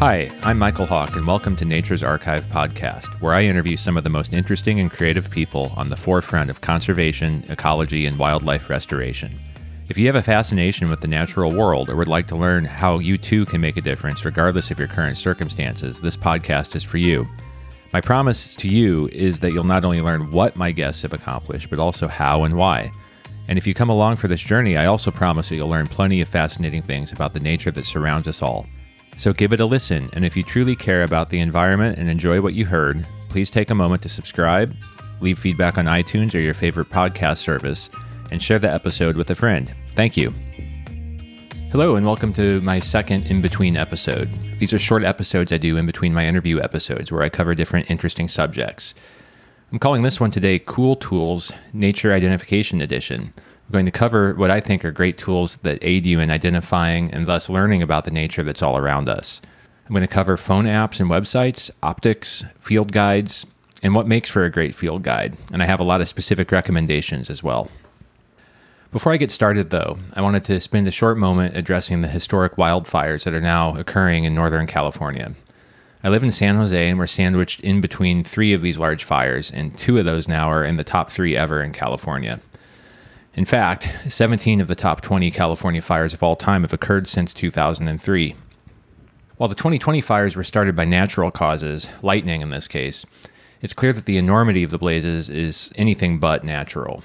Hi, I'm Michael Hawk, and welcome to Nature's Archive podcast, where I interview some of the most interesting and creative people on the forefront of conservation, ecology, and wildlife restoration. If you have a fascination with the natural world or would like to learn how you too can make a difference regardless of your current circumstances, this podcast is for you. My promise to you is that you'll not only learn what my guests have accomplished, but also how and why. And if you come along for this journey, I also promise that you'll learn plenty of fascinating things about the nature that surrounds us all. So give it a listen, and if you truly care about the environment and enjoy what you heard, please take a moment to subscribe, leave feedback on iTunes or your favorite podcast service, and share the episode with a friend. Thank you. Hello, and welcome to my second in between episode. These are short episodes I do in between my interview episodes where I cover different interesting subjects. I'm calling this one today Cool Tools Nature Identification Edition. I'm going to cover what I think are great tools that aid you in identifying and thus learning about the nature that's all around us. I'm going to cover phone apps and websites, optics, field guides, and what makes for a great field guide. And I have a lot of specific recommendations as well. Before I get started, though, I wanted to spend a short moment addressing the historic wildfires that are now occurring in Northern California. I live in San Jose and we're sandwiched in between three of these large fires, and two of those now are in the top three ever in California. In fact, 17 of the top 20 California fires of all time have occurred since 2003. While the 2020 fires were started by natural causes, lightning in this case, it's clear that the enormity of the blazes is anything but natural.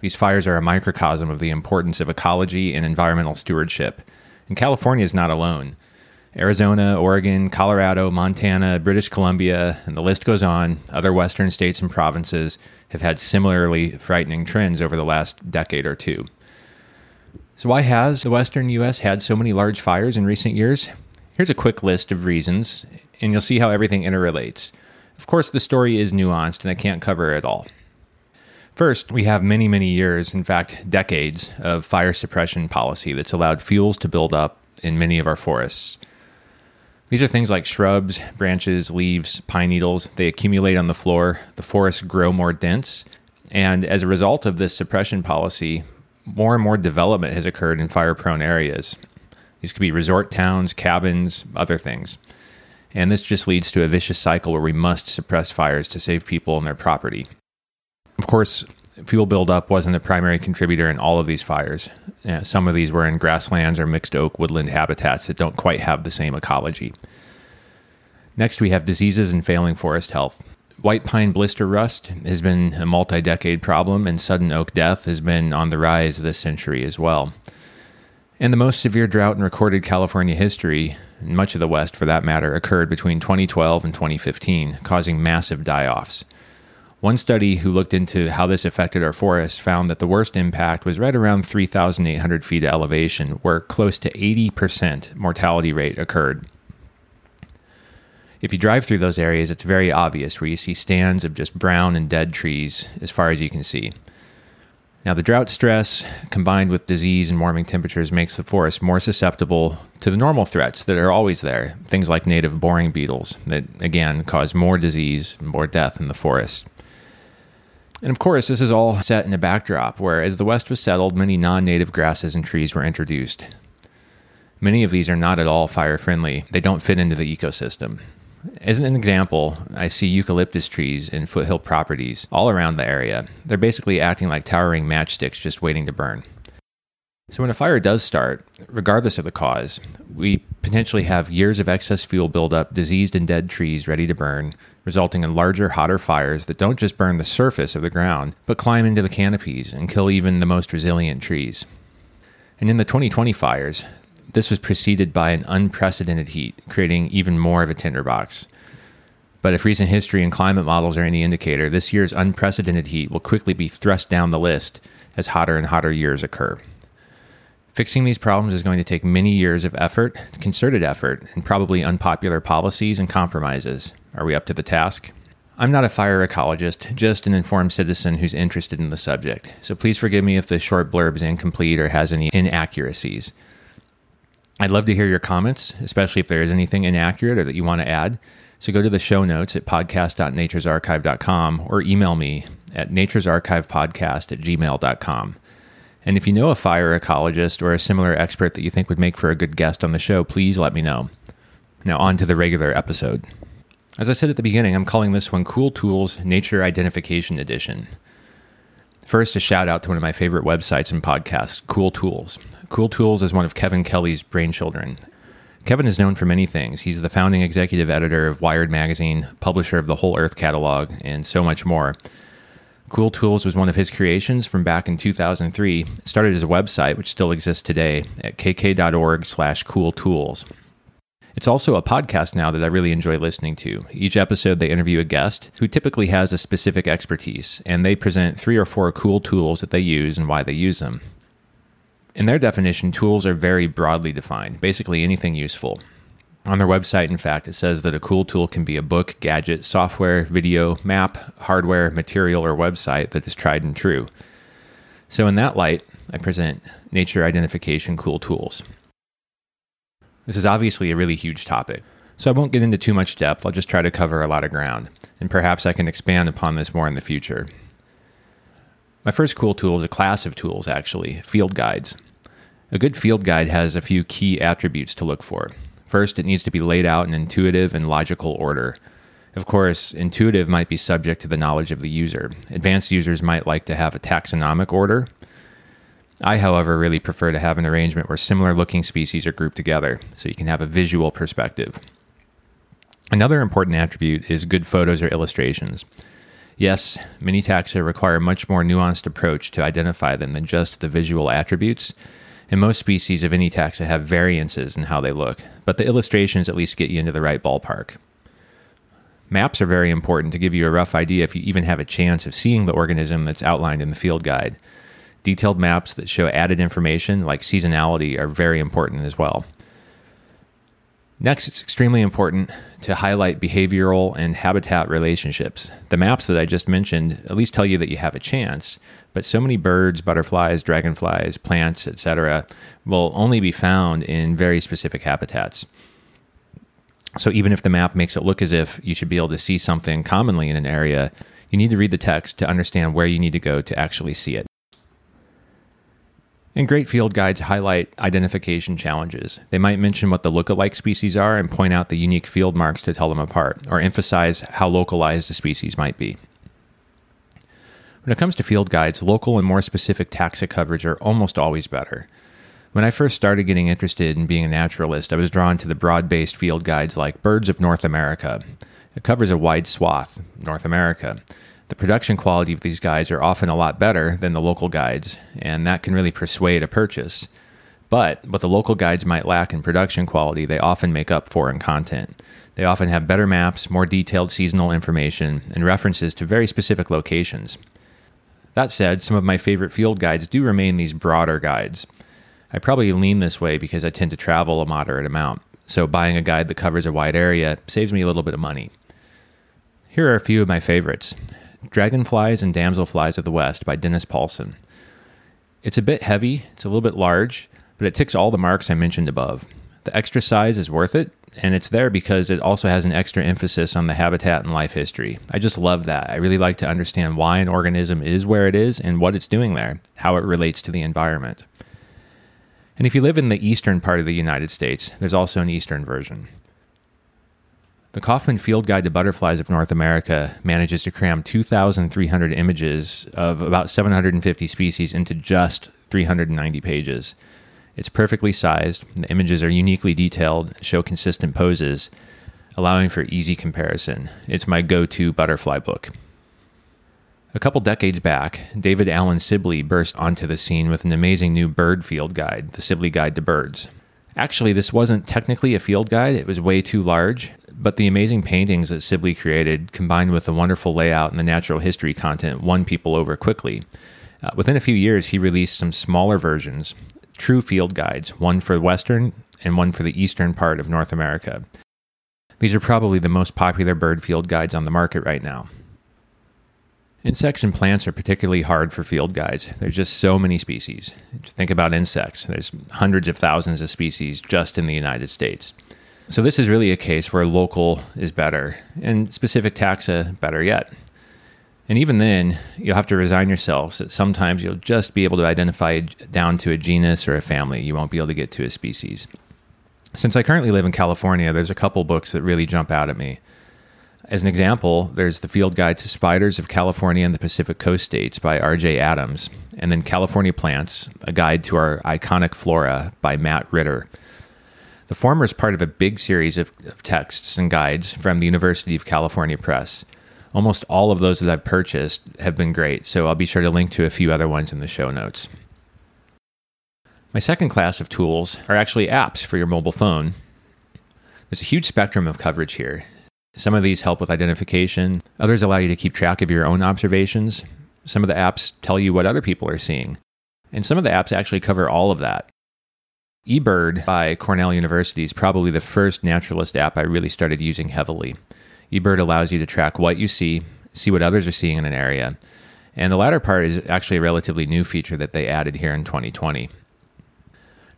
These fires are a microcosm of the importance of ecology and environmental stewardship, and California is not alone. Arizona, Oregon, Colorado, Montana, British Columbia, and the list goes on, other western states and provinces have had similarly frightening trends over the last decade or two. So, why has the western U.S. had so many large fires in recent years? Here's a quick list of reasons, and you'll see how everything interrelates. Of course, the story is nuanced, and I can't cover it all. First, we have many, many years, in fact, decades, of fire suppression policy that's allowed fuels to build up in many of our forests. These are things like shrubs, branches, leaves, pine needles. They accumulate on the floor. The forests grow more dense. And as a result of this suppression policy, more and more development has occurred in fire prone areas. These could be resort towns, cabins, other things. And this just leads to a vicious cycle where we must suppress fires to save people and their property. Of course, fuel buildup wasn't a primary contributor in all of these fires. Yeah, some of these were in grasslands or mixed oak woodland habitats that don't quite have the same ecology. Next, we have diseases and failing forest health. White pine blister rust has been a multi decade problem, and sudden oak death has been on the rise this century as well. And the most severe drought in recorded California history, much of the West for that matter, occurred between 2012 and 2015, causing massive die offs. One study who looked into how this affected our forests found that the worst impact was right around 3,800 feet of elevation, where close to 80% mortality rate occurred. If you drive through those areas, it's very obvious where you see stands of just brown and dead trees as far as you can see. Now, the drought stress combined with disease and warming temperatures makes the forest more susceptible to the normal threats that are always there. Things like native boring beetles that, again, cause more disease and more death in the forest. And of course, this is all set in a backdrop where, as the West was settled, many non native grasses and trees were introduced. Many of these are not at all fire friendly, they don't fit into the ecosystem. As an example, I see eucalyptus trees in foothill properties all around the area. They're basically acting like towering matchsticks just waiting to burn. So, when a fire does start, regardless of the cause, we potentially have years of excess fuel buildup, diseased and dead trees ready to burn, resulting in larger, hotter fires that don't just burn the surface of the ground, but climb into the canopies and kill even the most resilient trees. And in the 2020 fires, this was preceded by an unprecedented heat, creating even more of a tinderbox. But if recent history and climate models are any indicator, this year's unprecedented heat will quickly be thrust down the list as hotter and hotter years occur. Fixing these problems is going to take many years of effort, concerted effort, and probably unpopular policies and compromises. Are we up to the task? I'm not a fire ecologist, just an informed citizen who's interested in the subject, so please forgive me if the short blurb is incomplete or has any inaccuracies. I'd love to hear your comments, especially if there is anything inaccurate or that you want to add. So go to the show notes at podcast.naturesarchive.com or email me at naturesarchivepodcast at gmail.com. And if you know a fire ecologist or a similar expert that you think would make for a good guest on the show, please let me know. Now, on to the regular episode. As I said at the beginning, I'm calling this one Cool Tools Nature Identification Edition. First, a shout out to one of my favorite websites and podcasts, Cool Tools. Cool Tools is one of Kevin Kelly's brainchildren. Kevin is known for many things. He's the founding executive editor of Wired Magazine, publisher of the Whole Earth catalog, and so much more. Cool Tools was one of his creations from back in 2003. It started as a website, which still exists today, at kk.org slash cool tools. It's also a podcast now that I really enjoy listening to. Each episode, they interview a guest who typically has a specific expertise, and they present three or four cool tools that they use and why they use them. In their definition, tools are very broadly defined, basically anything useful. On their website, in fact, it says that a cool tool can be a book, gadget, software, video, map, hardware, material, or website that is tried and true. So, in that light, I present nature identification cool tools. This is obviously a really huge topic, so I won't get into too much depth. I'll just try to cover a lot of ground, and perhaps I can expand upon this more in the future. My first cool tool is a class of tools, actually field guides. A good field guide has a few key attributes to look for. First, it needs to be laid out in intuitive and logical order. Of course, intuitive might be subject to the knowledge of the user. Advanced users might like to have a taxonomic order. I, however, really prefer to have an arrangement where similar looking species are grouped together so you can have a visual perspective. Another important attribute is good photos or illustrations. Yes, mini taxa require a much more nuanced approach to identify them than just the visual attributes, and most species of any taxa have variances in how they look, but the illustrations at least get you into the right ballpark. Maps are very important to give you a rough idea if you even have a chance of seeing the organism that's outlined in the field guide. Detailed maps that show added information like seasonality are very important as well. Next, it's extremely important to highlight behavioral and habitat relationships. The maps that I just mentioned at least tell you that you have a chance, but so many birds, butterflies, dragonflies, plants, etc., will only be found in very specific habitats. So even if the map makes it look as if you should be able to see something commonly in an area, you need to read the text to understand where you need to go to actually see it. And great field guides highlight identification challenges. They might mention what the look-alike species are and point out the unique field marks to tell them apart, or emphasize how localized a species might be. When it comes to field guides, local and more specific taxa coverage are almost always better. When I first started getting interested in being a naturalist, I was drawn to the broad based field guides like Birds of North America. It covers a wide swath, North America. The production quality of these guides are often a lot better than the local guides, and that can really persuade a purchase. But what the local guides might lack in production quality, they often make up for in content. They often have better maps, more detailed seasonal information, and references to very specific locations. That said, some of my favorite field guides do remain these broader guides. I probably lean this way because I tend to travel a moderate amount, so buying a guide that covers a wide area saves me a little bit of money. Here are a few of my favorites Dragonflies and Damselflies of the West by Dennis Paulson. It's a bit heavy, it's a little bit large, but it ticks all the marks I mentioned above. The extra size is worth it, and it's there because it also has an extra emphasis on the habitat and life history. I just love that. I really like to understand why an organism is where it is and what it's doing there, how it relates to the environment. And if you live in the eastern part of the United States, there's also an eastern version. The Kaufman Field Guide to Butterflies of North America manages to cram 2,300 images of about 750 species into just 390 pages. It's perfectly sized, the images are uniquely detailed, and show consistent poses, allowing for easy comparison. It's my go to butterfly book. A couple decades back, David Allen Sibley burst onto the scene with an amazing new bird field guide, the Sibley Guide to Birds. Actually, this wasn't technically a field guide, it was way too large, but the amazing paintings that Sibley created, combined with the wonderful layout and the natural history content, won people over quickly. Uh, within a few years, he released some smaller versions true field guides, one for the western and one for the eastern part of North America. These are probably the most popular bird field guides on the market right now. Insects and plants are particularly hard for field guides. There's just so many species. Think about insects. There's hundreds of thousands of species just in the United States. So this is really a case where local is better and specific taxa better yet. And even then, you'll have to resign yourselves that sometimes you'll just be able to identify down to a genus or a family. You won't be able to get to a species. Since I currently live in California, there's a couple books that really jump out at me. As an example, there's The Field Guide to Spiders of California and the Pacific Coast States by R.J. Adams, and then California Plants, a guide to our iconic flora by Matt Ritter. The former is part of a big series of, of texts and guides from the University of California Press. Almost all of those that I've purchased have been great, so I'll be sure to link to a few other ones in the show notes. My second class of tools are actually apps for your mobile phone. There's a huge spectrum of coverage here. Some of these help with identification, others allow you to keep track of your own observations. Some of the apps tell you what other people are seeing. And some of the apps actually cover all of that. eBird by Cornell University is probably the first naturalist app I really started using heavily. eBird allows you to track what you see, see what others are seeing in an area, and the latter part is actually a relatively new feature that they added here in 2020.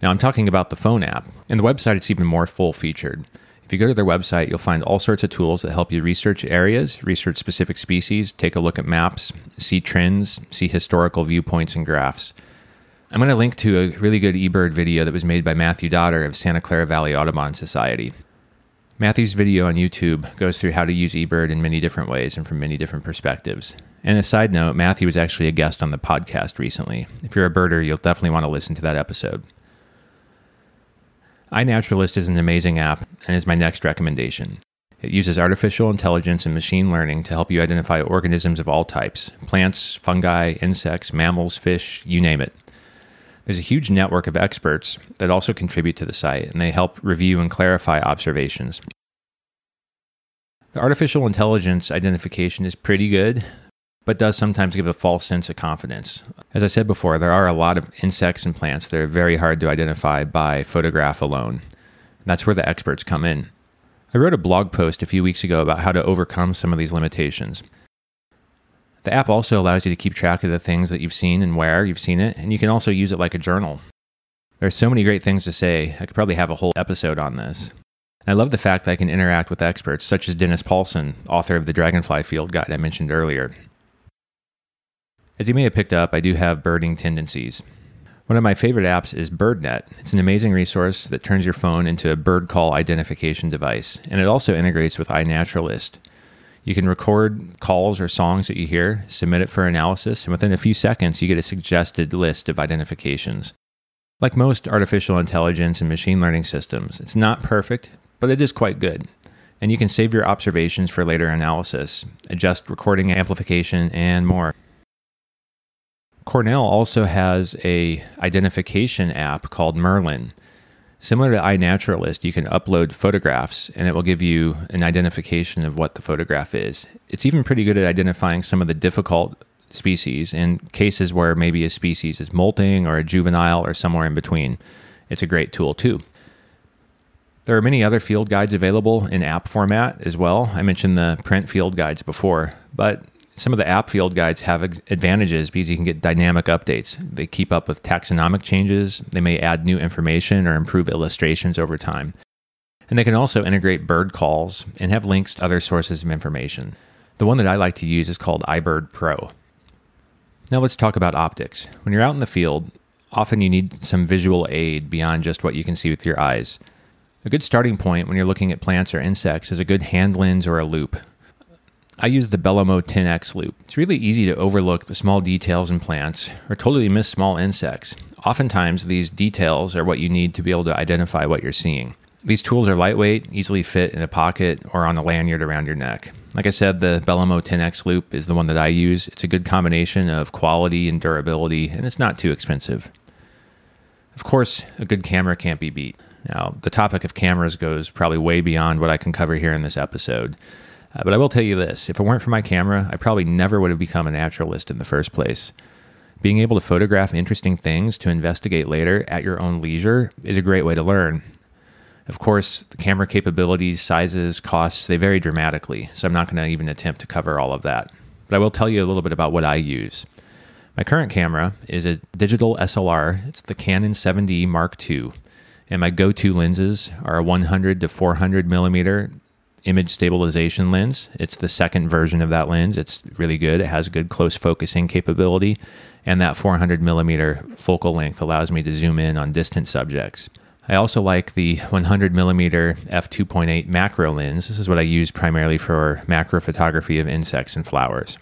Now, I'm talking about the phone app. In the website, it's even more full featured. If you go to their website, you'll find all sorts of tools that help you research areas, research specific species, take a look at maps, see trends, see historical viewpoints and graphs. I'm going to link to a really good eBird video that was made by Matthew Dodder of Santa Clara Valley Audubon Society. Matthew's video on YouTube goes through how to use eBird in many different ways and from many different perspectives. And a side note, Matthew was actually a guest on the podcast recently. If you're a birder, you'll definitely want to listen to that episode iNaturalist is an amazing app and is my next recommendation. It uses artificial intelligence and machine learning to help you identify organisms of all types plants, fungi, insects, mammals, fish, you name it. There's a huge network of experts that also contribute to the site, and they help review and clarify observations. The artificial intelligence identification is pretty good, but does sometimes give a false sense of confidence. As I said before, there are a lot of insects and plants that are very hard to identify by photograph alone. That's where the experts come in. I wrote a blog post a few weeks ago about how to overcome some of these limitations. The app also allows you to keep track of the things that you've seen and where you've seen it, and you can also use it like a journal. There's so many great things to say. I could probably have a whole episode on this. And I love the fact that I can interact with experts such as Dennis Paulson, author of the Dragonfly Field Guide I mentioned earlier. As you may have picked up, I do have birding tendencies. One of my favorite apps is BirdNet. It's an amazing resource that turns your phone into a bird call identification device, and it also integrates with iNaturalist. You can record calls or songs that you hear, submit it for analysis, and within a few seconds, you get a suggested list of identifications. Like most artificial intelligence and machine learning systems, it's not perfect, but it is quite good. And you can save your observations for later analysis, adjust recording amplification, and more. Cornell also has a identification app called Merlin. Similar to iNaturalist, you can upload photographs and it will give you an identification of what the photograph is. It's even pretty good at identifying some of the difficult species in cases where maybe a species is molting or a juvenile or somewhere in between. It's a great tool too. There are many other field guides available in app format as well. I mentioned the print field guides before, but some of the app field guides have advantages because you can get dynamic updates. They keep up with taxonomic changes, they may add new information or improve illustrations over time. And they can also integrate bird calls and have links to other sources of information. The one that I like to use is called iBird Pro. Now let's talk about optics. When you're out in the field, often you need some visual aid beyond just what you can see with your eyes. A good starting point when you're looking at plants or insects is a good hand lens or a loupe. I use the Belomo 10X loupe. It's really easy to overlook the small details in plants or totally miss small insects. Oftentimes, these details are what you need to be able to identify what you're seeing. These tools are lightweight, easily fit in a pocket or on a lanyard around your neck. Like I said, the Belomo 10X loupe is the one that I use. It's a good combination of quality and durability, and it's not too expensive. Of course, a good camera can't be beat. Now, the topic of cameras goes probably way beyond what I can cover here in this episode. Uh, but I will tell you this if it weren't for my camera, I probably never would have become a naturalist in the first place. Being able to photograph interesting things to investigate later at your own leisure is a great way to learn. Of course, the camera capabilities, sizes, costs, they vary dramatically, so I'm not going to even attempt to cover all of that. But I will tell you a little bit about what I use. My current camera is a digital SLR. It's the Canon 7D Mark II. And my go to lenses are a 100 to 400 millimeter image stabilization lens. It's the second version of that lens. It's really good. It has good close focusing capability, and that 400 millimeter focal length allows me to zoom in on distant subjects. I also like the 100 millimeter f2.8 macro lens. This is what I use primarily for macro photography of insects and flowers.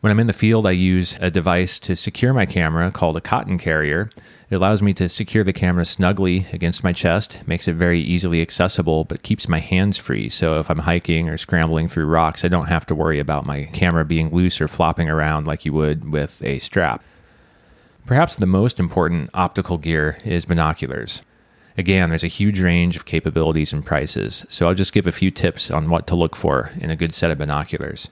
When I'm in the field, I use a device to secure my camera called a cotton carrier. It allows me to secure the camera snugly against my chest, makes it very easily accessible, but keeps my hands free. So if I'm hiking or scrambling through rocks, I don't have to worry about my camera being loose or flopping around like you would with a strap. Perhaps the most important optical gear is binoculars. Again, there's a huge range of capabilities and prices, so I'll just give a few tips on what to look for in a good set of binoculars.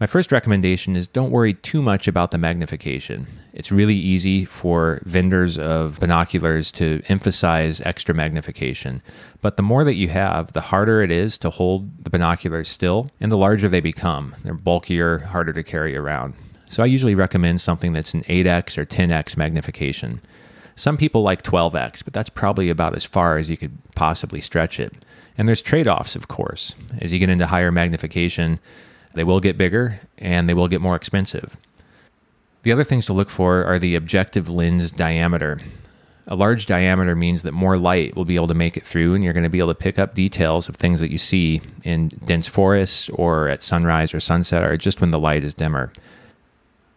My first recommendation is don't worry too much about the magnification. It's really easy for vendors of binoculars to emphasize extra magnification. But the more that you have, the harder it is to hold the binoculars still, and the larger they become. They're bulkier, harder to carry around. So I usually recommend something that's an 8x or 10x magnification. Some people like 12x, but that's probably about as far as you could possibly stretch it. And there's trade offs, of course. As you get into higher magnification, they will get bigger and they will get more expensive. The other things to look for are the objective lens diameter. A large diameter means that more light will be able to make it through, and you're going to be able to pick up details of things that you see in dense forests or at sunrise or sunset or just when the light is dimmer.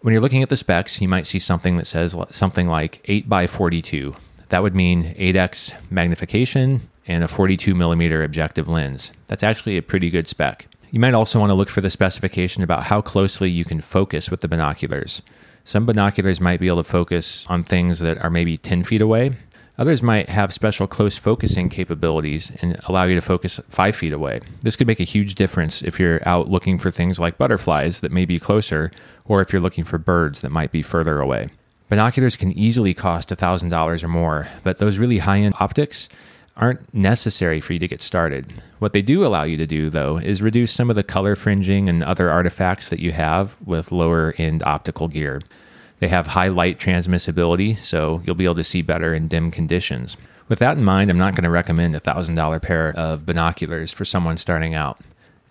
When you're looking at the specs, you might see something that says something like 8 by 42. That would mean 8x magnification and a 42 millimeter objective lens. That's actually a pretty good spec. You might also want to look for the specification about how closely you can focus with the binoculars. Some binoculars might be able to focus on things that are maybe 10 feet away. Others might have special close focusing capabilities and allow you to focus five feet away. This could make a huge difference if you're out looking for things like butterflies that may be closer or if you're looking for birds that might be further away. Binoculars can easily cost $1,000 or more, but those really high end optics aren't necessary for you to get started. What they do allow you to do, though, is reduce some of the color fringing and other artifacts that you have with lower end optical gear. They have high light transmissibility, so you'll be able to see better in dim conditions. With that in mind, I'm not going to recommend a $1,000 pair of binoculars for someone starting out.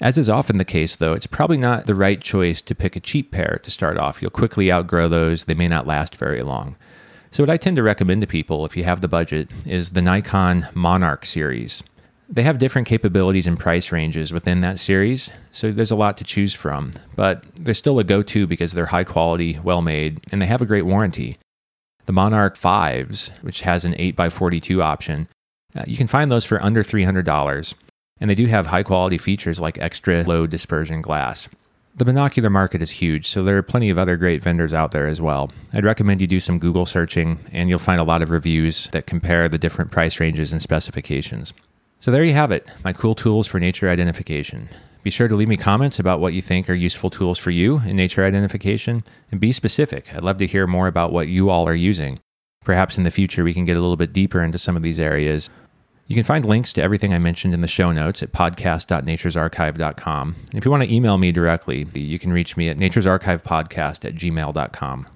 As is often the case, though, it's probably not the right choice to pick a cheap pair to start off. You'll quickly outgrow those, they may not last very long. So, what I tend to recommend to people, if you have the budget, is the Nikon Monarch series. They have different capabilities and price ranges within that series, so there's a lot to choose from, but they're still a go to because they're high quality, well made, and they have a great warranty. The Monarch 5s, which has an 8x42 option, uh, you can find those for under $300 and they do have high quality features like extra low dispersion glass. The binocular market is huge, so there are plenty of other great vendors out there as well. I'd recommend you do some Google searching, and you'll find a lot of reviews that compare the different price ranges and specifications. So there you have it, my cool tools for nature identification. Be sure to leave me comments about what you think are useful tools for you in nature identification, and be specific. I'd love to hear more about what you all are using. Perhaps in the future we can get a little bit deeper into some of these areas you can find links to everything I mentioned in the show notes at podcast.naturesarchive.com. If you want to email me directly, you can reach me at naturesarchivepodcast at gmail.com.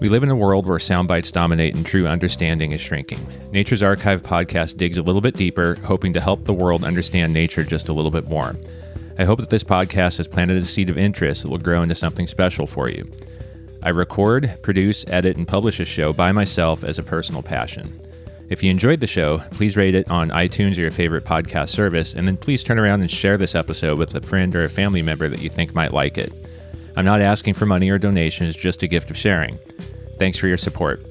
We live in a world where sound bites dominate and true understanding is shrinking. Nature's Archive podcast digs a little bit deeper, hoping to help the world understand nature just a little bit more. I hope that this podcast has planted a seed of interest that will grow into something special for you. I record, produce, edit, and publish a show by myself as a personal passion. If you enjoyed the show, please rate it on iTunes or your favorite podcast service, and then please turn around and share this episode with a friend or a family member that you think might like it. I'm not asking for money or donations, just a gift of sharing. Thanks for your support.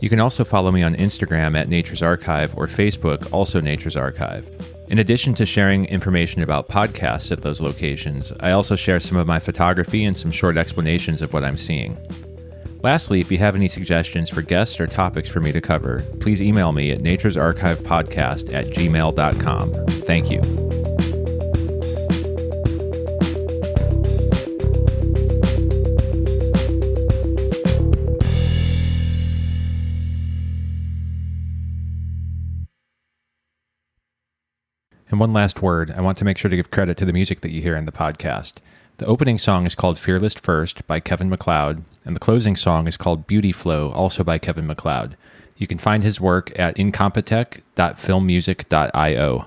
You can also follow me on Instagram at Nature's Archive or Facebook, also Nature's Archive. In addition to sharing information about podcasts at those locations, I also share some of my photography and some short explanations of what I'm seeing. Lastly, if you have any suggestions for guests or topics for me to cover, please email me at naturesarchivepodcast at gmail.com. Thank you. And one last word I want to make sure to give credit to the music that you hear in the podcast. The opening song is called Fearless First by Kevin MacLeod, and the closing song is called Beauty Flow, also by Kevin MacLeod. You can find his work at incompetech.filmmusic.io.